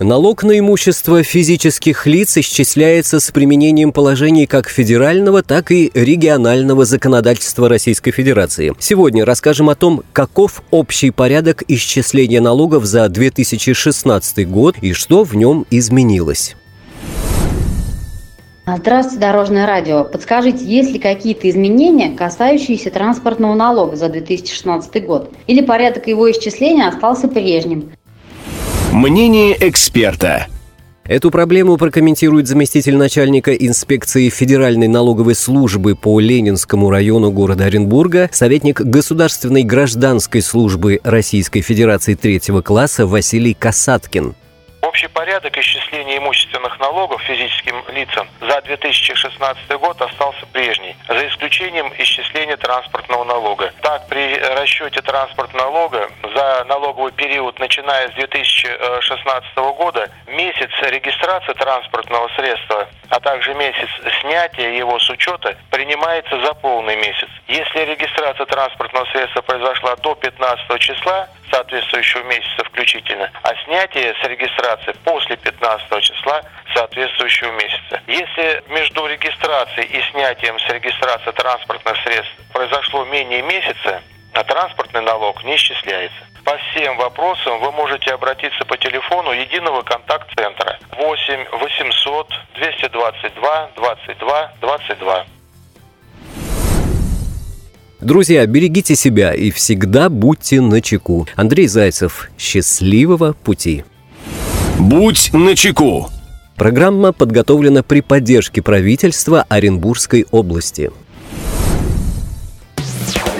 Налог на имущество физических лиц исчисляется с применением положений как федерального, так и регионального законодательства Российской Федерации. Сегодня расскажем о том, каков общий порядок исчисления налогов за 2016 год и что в нем изменилось. Здравствуйте, Дорожное радио. Подскажите, есть ли какие-то изменения, касающиеся транспортного налога за 2016 год? Или порядок его исчисления остался прежним? Мнение эксперта. Эту проблему прокомментирует заместитель начальника инспекции Федеральной налоговой службы по Ленинскому району города Оренбурга, советник Государственной гражданской службы Российской Федерации третьего класса Василий Касаткин. Общий порядок исчисления имущественных налогов физическим лицам за 2016 год остался прежний, за исключением исчисления транспортного налога. Так, при расчете транспортного налога за налоговый период, начиная с 2016 года, месяц регистрации транспортного средства, а также месяц снятия его с учета принимается за полный месяц. Если регистрация транспортного средства произошла до 15 числа, соответствующего месяца включительно, а снятие с регистрации после 15 числа соответствующего месяца. Если между регистрацией и снятием с регистрации транспортных средств произошло менее месяца, а транспортный налог не исчисляется. По всем вопросам вы можете обратиться по телефону единого контакт-центра 8 800 222 22 22. Друзья, берегите себя и всегда будьте начеку. Андрей Зайцев. Счастливого пути. Будь начеку. Программа подготовлена при поддержке правительства Оренбургской области.